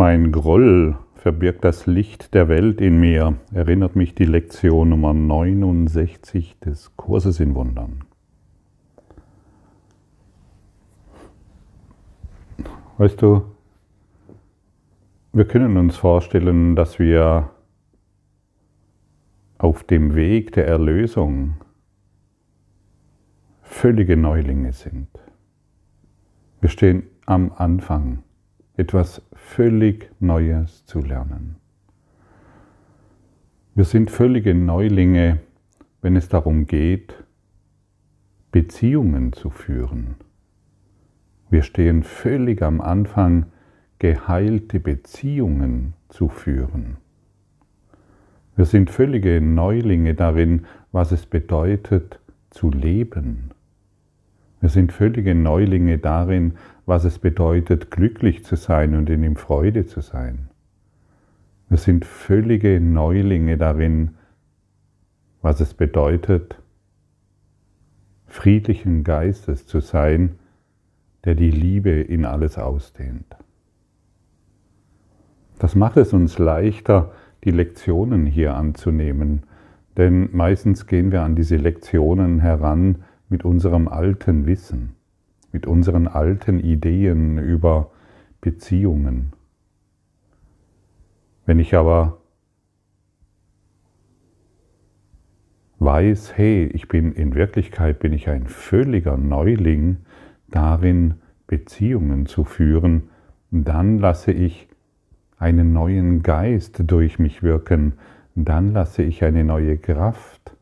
Mein Groll verbirgt das Licht der Welt in mir, erinnert mich die Lektion Nummer 69 des Kurses in Wundern. Weißt du, wir können uns vorstellen, dass wir auf dem Weg der Erlösung völlige Neulinge sind. Wir stehen am Anfang, etwas völlig Neues zu lernen. Wir sind völlige Neulinge, wenn es darum geht, Beziehungen zu führen. Wir stehen völlig am Anfang, geheilte Beziehungen zu führen. Wir sind völlige Neulinge darin, was es bedeutet zu leben. Wir sind völlige Neulinge darin, was es bedeutet, glücklich zu sein und in ihm Freude zu sein. Wir sind völlige Neulinge darin, was es bedeutet, friedlichen Geistes zu sein, der die Liebe in alles ausdehnt. Das macht es uns leichter, die Lektionen hier anzunehmen, denn meistens gehen wir an diese Lektionen heran mit unserem alten Wissen, mit unseren alten Ideen über Beziehungen. Wenn ich aber weiß, hey, ich bin in Wirklichkeit bin ich ein völliger Neuling darin, Beziehungen zu führen, dann lasse ich einen neuen Geist durch mich wirken, dann lasse ich eine neue Kraft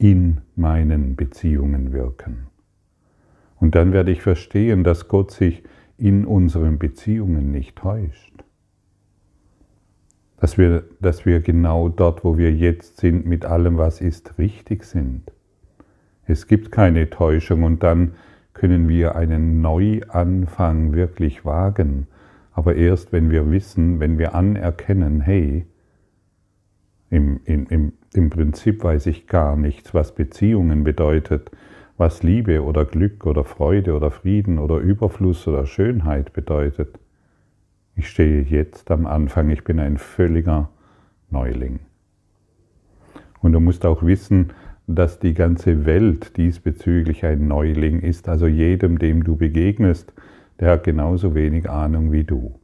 in meinen Beziehungen wirken. Und dann werde ich verstehen, dass Gott sich in unseren Beziehungen nicht täuscht. Dass wir, dass wir genau dort, wo wir jetzt sind, mit allem, was ist, richtig sind. Es gibt keine Täuschung und dann können wir einen Neuanfang wirklich wagen. Aber erst wenn wir wissen, wenn wir anerkennen, hey, im, im, im Prinzip weiß ich gar nichts, was Beziehungen bedeutet, was Liebe oder Glück oder Freude oder Frieden oder Überfluss oder Schönheit bedeutet. Ich stehe jetzt am Anfang, ich bin ein völliger Neuling. Und du musst auch wissen, dass die ganze Welt diesbezüglich ein Neuling ist, also jedem, dem du begegnest, der hat genauso wenig Ahnung wie du.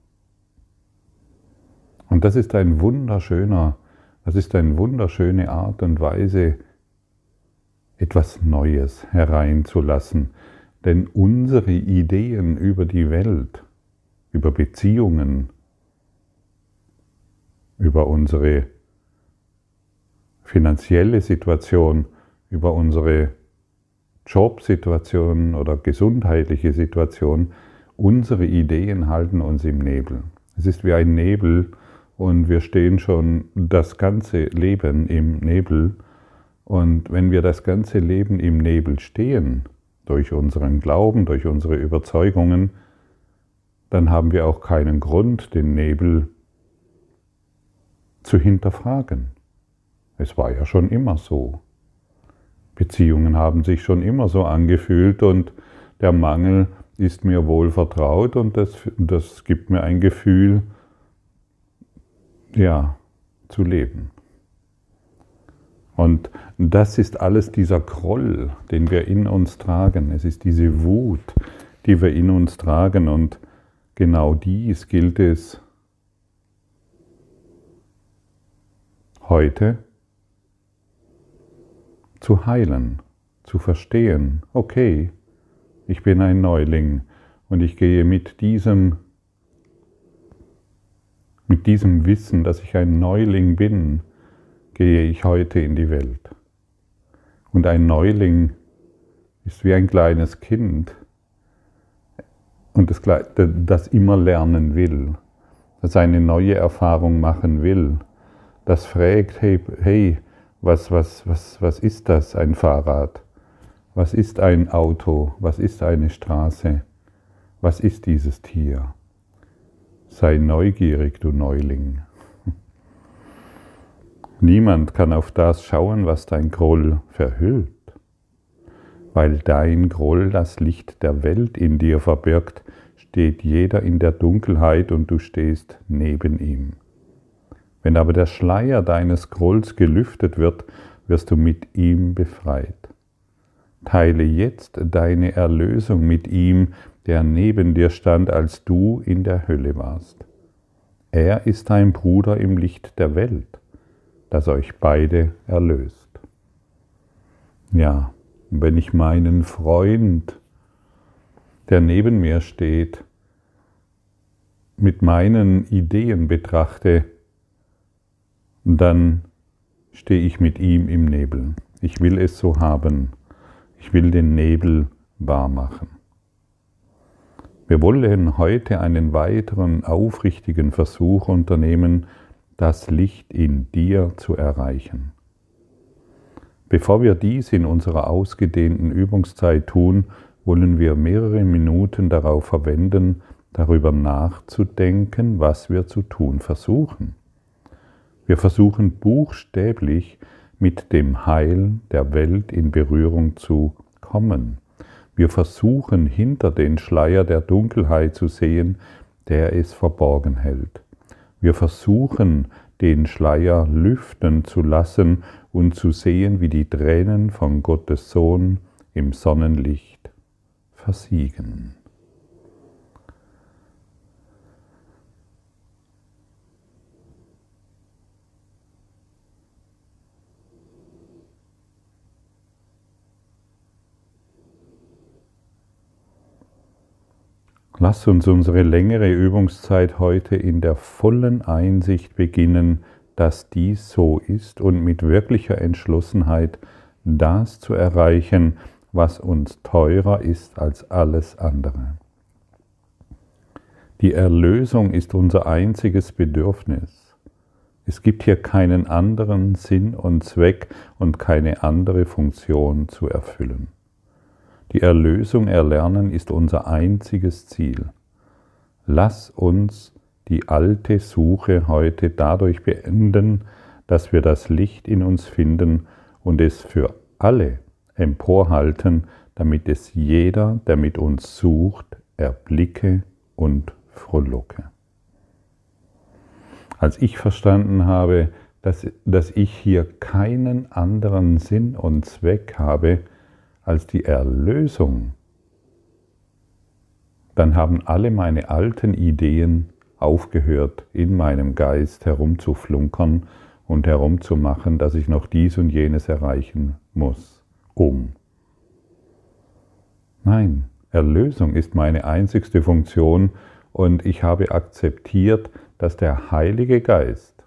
Und das ist ein wunderschöner, das ist eine wunderschöne Art und Weise, etwas Neues hereinzulassen. Denn unsere Ideen über die Welt, über Beziehungen, über unsere finanzielle Situation, über unsere Jobsituation oder gesundheitliche Situation, unsere Ideen halten uns im Nebel. Es ist wie ein Nebel und wir stehen schon das ganze Leben im Nebel. Und wenn wir das ganze Leben im Nebel stehen, durch unseren Glauben, durch unsere Überzeugungen, dann haben wir auch keinen Grund, den Nebel zu hinterfragen. Es war ja schon immer so. Beziehungen haben sich schon immer so angefühlt und der Mangel ist mir wohl vertraut und das, das gibt mir ein Gefühl, ja, zu leben. Und das ist alles dieser Groll, den wir in uns tragen. Es ist diese Wut, die wir in uns tragen. Und genau dies gilt es heute zu heilen, zu verstehen, okay, ich bin ein Neuling und ich gehe mit diesem, mit diesem Wissen, dass ich ein Neuling bin, gehe ich heute in die Welt. Und ein Neuling ist wie ein kleines Kind und das, das immer lernen will, das eine neue Erfahrung machen will, das fragt, hey, hey was, was, was, was ist das, ein Fahrrad? Was ist ein Auto? Was ist eine Straße? Was ist dieses Tier? Sei neugierig, du Neuling. Niemand kann auf das schauen, was dein Groll verhüllt. Weil dein Groll das Licht der Welt in dir verbirgt, steht jeder in der Dunkelheit und du stehst neben ihm. Wenn aber der Schleier deines Grolls gelüftet wird, wirst du mit ihm befreit. Teile jetzt deine Erlösung mit ihm, der neben dir stand, als du in der Hölle warst. Er ist dein Bruder im Licht der Welt, das euch beide erlöst. Ja, wenn ich meinen Freund, der neben mir steht, mit meinen Ideen betrachte, dann stehe ich mit ihm im Nebel. Ich will es so haben. Ich will den Nebel wahr machen. Wir wollen heute einen weiteren aufrichtigen Versuch unternehmen, das Licht in dir zu erreichen. Bevor wir dies in unserer ausgedehnten Übungszeit tun, wollen wir mehrere Minuten darauf verwenden, darüber nachzudenken, was wir zu tun versuchen. Wir versuchen buchstäblich mit dem Heil der Welt in Berührung zu kommen. Wir versuchen hinter den Schleier der Dunkelheit zu sehen, der es verborgen hält. Wir versuchen den Schleier lüften zu lassen und zu sehen, wie die Tränen von Gottes Sohn im Sonnenlicht versiegen. Lass uns unsere längere Übungszeit heute in der vollen Einsicht beginnen, dass dies so ist und mit wirklicher Entschlossenheit das zu erreichen, was uns teurer ist als alles andere. Die Erlösung ist unser einziges Bedürfnis. Es gibt hier keinen anderen Sinn und Zweck und keine andere Funktion zu erfüllen. Die Erlösung erlernen ist unser einziges Ziel. Lass uns die alte Suche heute dadurch beenden, dass wir das Licht in uns finden und es für alle emporhalten, damit es jeder, der mit uns sucht, erblicke und frohlocke. Als ich verstanden habe, dass, dass ich hier keinen anderen Sinn und Zweck habe, als die Erlösung, dann haben alle meine alten Ideen aufgehört, in meinem Geist herumzuflunkern und herumzumachen, dass ich noch dies und jenes erreichen muss, um. Nein, Erlösung ist meine einzigste Funktion und ich habe akzeptiert, dass der Heilige Geist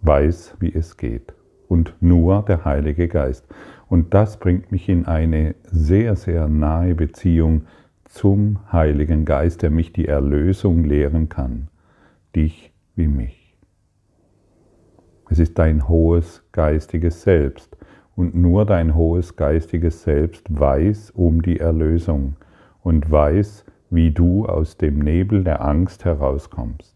weiß, wie es geht und nur der Heilige Geist. Und das bringt mich in eine sehr, sehr nahe Beziehung zum Heiligen Geist, der mich die Erlösung lehren kann, dich wie mich. Es ist dein hohes geistiges Selbst und nur dein hohes geistiges Selbst weiß um die Erlösung und weiß, wie du aus dem Nebel der Angst herauskommst.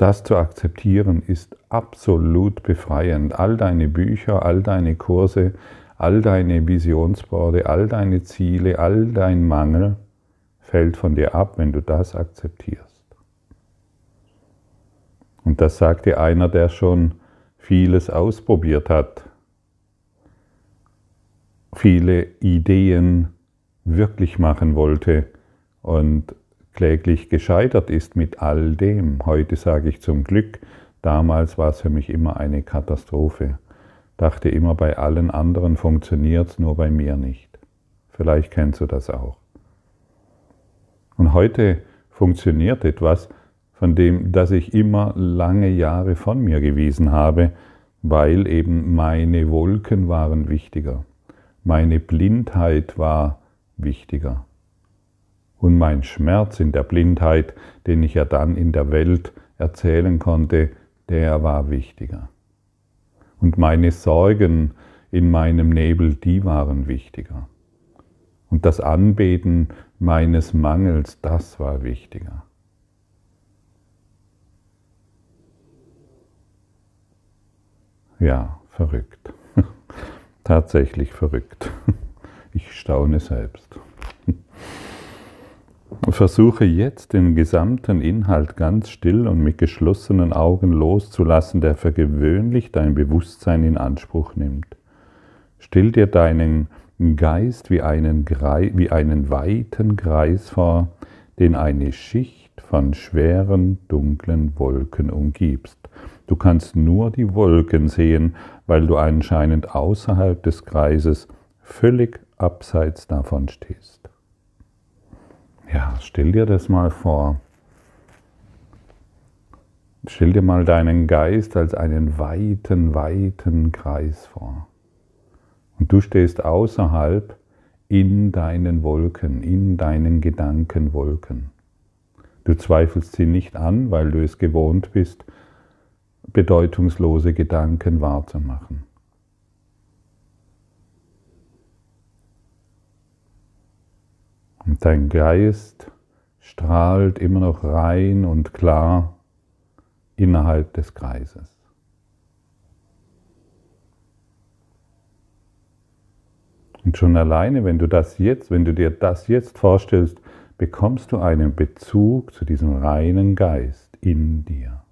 Das zu akzeptieren ist absolut befreiend. All deine Bücher, all deine Kurse, all deine Visionsborde, all deine Ziele, all dein Mangel fällt von dir ab, wenn du das akzeptierst. Und das sagte einer, der schon vieles ausprobiert hat, viele Ideen wirklich machen wollte und kläglich gescheitert ist mit all dem. Heute sage ich zum Glück, damals war es für mich immer eine Katastrophe. Dachte immer, bei allen anderen funktioniert es, nur bei mir nicht. Vielleicht kennst du das auch. Und heute funktioniert etwas, von dem, das ich immer lange Jahre von mir gewiesen habe, weil eben meine Wolken waren wichtiger. Meine Blindheit war wichtiger und mein Schmerz in der Blindheit, den ich ja dann in der Welt erzählen konnte, der war wichtiger. Und meine Sorgen in meinem Nebel, die waren wichtiger. Und das Anbeten meines Mangels, das war wichtiger. Ja, verrückt. Tatsächlich verrückt. Ich staune selbst. Versuche jetzt den gesamten Inhalt ganz still und mit geschlossenen Augen loszulassen, der für gewöhnlich dein Bewusstsein in Anspruch nimmt. Stell dir deinen Geist wie einen, wie einen weiten Kreis vor, den eine Schicht von schweren, dunklen Wolken umgibst. Du kannst nur die Wolken sehen, weil du anscheinend außerhalb des Kreises völlig abseits davon stehst. Ja, stell dir das mal vor. Stell dir mal deinen Geist als einen weiten, weiten Kreis vor. Und du stehst außerhalb in deinen Wolken, in deinen Gedankenwolken. Du zweifelst sie nicht an, weil du es gewohnt bist, bedeutungslose Gedanken wahrzumachen. Dein Geist strahlt immer noch rein und klar innerhalb des Kreises. Und schon alleine, wenn du das jetzt, wenn du dir das jetzt vorstellst, bekommst du einen Bezug zu diesem reinen Geist in dir.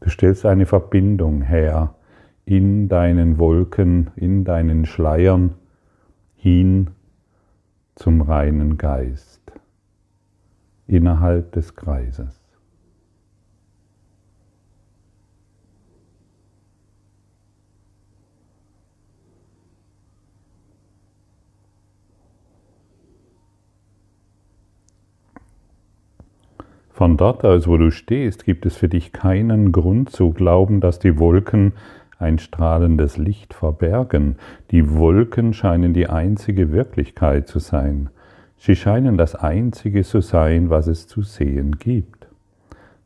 Du stellst eine Verbindung her in deinen Wolken, in deinen Schleiern hin zum reinen Geist innerhalb des Kreises. Von dort aus, wo du stehst, gibt es für dich keinen Grund zu glauben, dass die Wolken ein strahlendes Licht verbergen. Die Wolken scheinen die einzige Wirklichkeit zu sein. Sie scheinen das einzige zu sein, was es zu sehen gibt.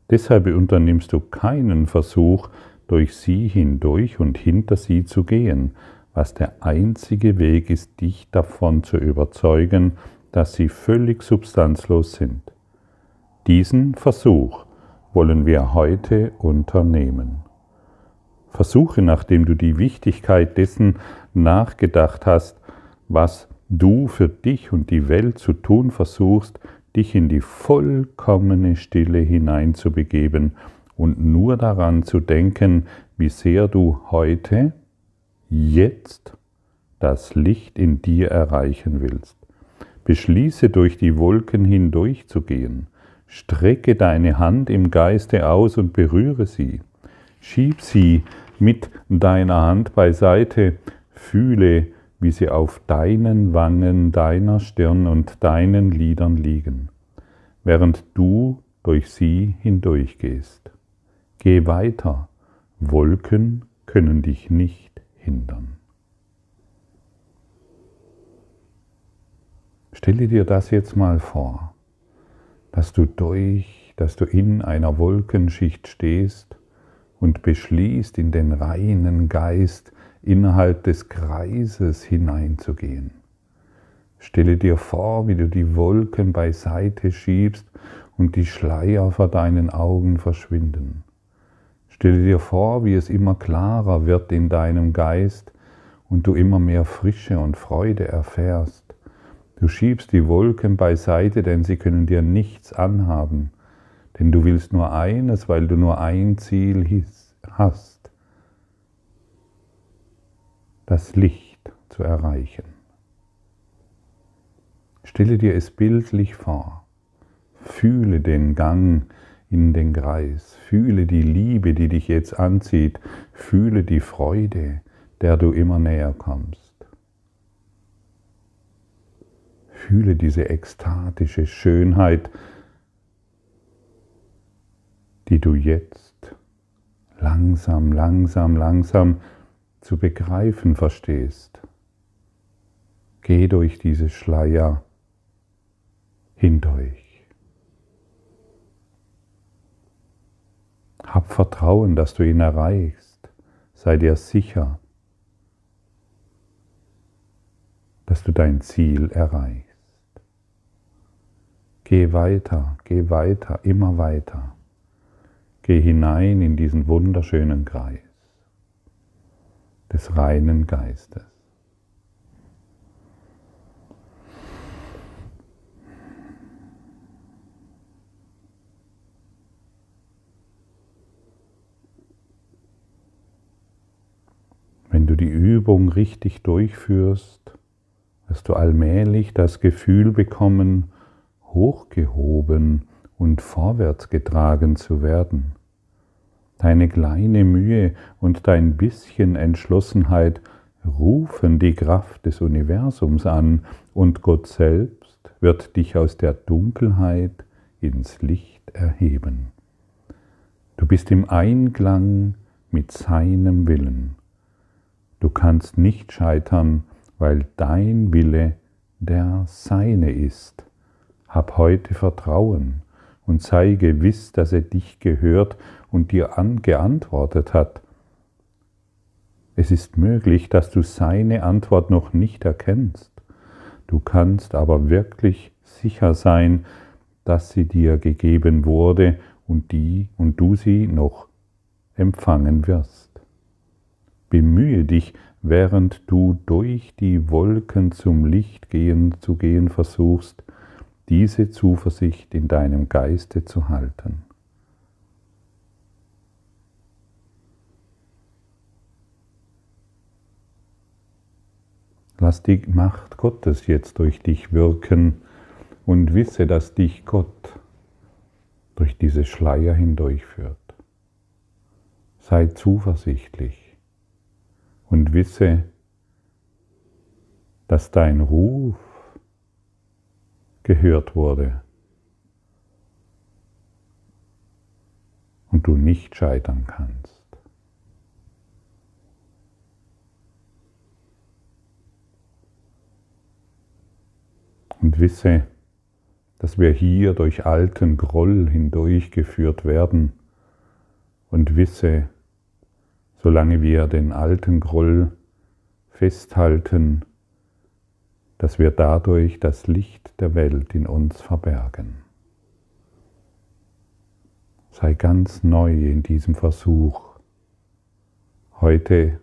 Deshalb unternimmst du keinen Versuch, durch sie hindurch und hinter sie zu gehen, was der einzige Weg ist, dich davon zu überzeugen, dass sie völlig substanzlos sind. Diesen Versuch wollen wir heute unternehmen. Versuche, nachdem du die Wichtigkeit dessen nachgedacht hast, was du für dich und die Welt zu tun versuchst, dich in die vollkommene Stille hineinzubegeben und nur daran zu denken, wie sehr du heute, jetzt das Licht in dir erreichen willst. Beschließe durch die Wolken hindurchzugehen. Strecke deine Hand im Geiste aus und berühre sie. Schieb sie mit deiner Hand beiseite. Fühle, wie sie auf deinen Wangen, deiner Stirn und deinen Lidern liegen, während du durch sie hindurchgehst. Geh weiter. Wolken können dich nicht hindern. Stelle dir das jetzt mal vor dass du durch, dass du in einer Wolkenschicht stehst und beschließt, in den reinen Geist innerhalb des Kreises hineinzugehen. Stelle dir vor, wie du die Wolken beiseite schiebst und die Schleier vor deinen Augen verschwinden. Stelle dir vor, wie es immer klarer wird in deinem Geist und du immer mehr Frische und Freude erfährst. Du schiebst die Wolken beiseite, denn sie können dir nichts anhaben. Denn du willst nur eines, weil du nur ein Ziel hast, das Licht zu erreichen. Stelle dir es bildlich vor. Fühle den Gang in den Kreis. Fühle die Liebe, die dich jetzt anzieht. Fühle die Freude, der du immer näher kommst. Fühle diese ekstatische Schönheit, die du jetzt langsam, langsam, langsam zu begreifen verstehst. Geh durch diese Schleier hindurch. Hab Vertrauen, dass du ihn erreichst. Sei dir sicher, dass du dein Ziel erreichst. Geh weiter, geh weiter, immer weiter. Geh hinein in diesen wunderschönen Kreis des reinen Geistes. Wenn du die Übung richtig durchführst, wirst du allmählich das Gefühl bekommen, hochgehoben und vorwärts getragen zu werden. Deine kleine Mühe und dein bisschen Entschlossenheit rufen die Kraft des Universums an und Gott selbst wird dich aus der Dunkelheit ins Licht erheben. Du bist im Einklang mit seinem Willen. Du kannst nicht scheitern, weil dein Wille der seine ist. Hab heute Vertrauen und sei gewiss, dass er dich gehört und dir geantwortet hat. Es ist möglich, dass du seine Antwort noch nicht erkennst. Du kannst aber wirklich sicher sein, dass sie dir gegeben wurde und die und du sie noch empfangen wirst. Bemühe dich, während du durch die Wolken zum Licht gehen, zu gehen versuchst, diese Zuversicht in deinem Geiste zu halten. Lass die Macht Gottes jetzt durch dich wirken und wisse, dass dich Gott durch diese Schleier hindurchführt. Sei zuversichtlich und wisse, dass dein Ruf gehört wurde und du nicht scheitern kannst. Und wisse, dass wir hier durch alten Groll hindurchgeführt werden und wisse, solange wir den alten Groll festhalten, dass wir dadurch das Licht der Welt in uns verbergen. Sei ganz neu in diesem Versuch, heute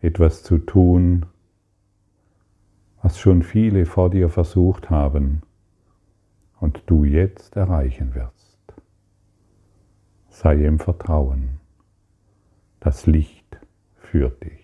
etwas zu tun, was schon viele vor dir versucht haben und du jetzt erreichen wirst. Sei im Vertrauen. Das Licht führt dich.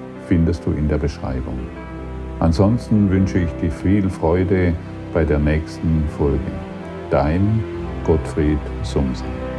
findest du in der Beschreibung. Ansonsten wünsche ich dir viel Freude bei der nächsten Folge. Dein Gottfried Sumsen.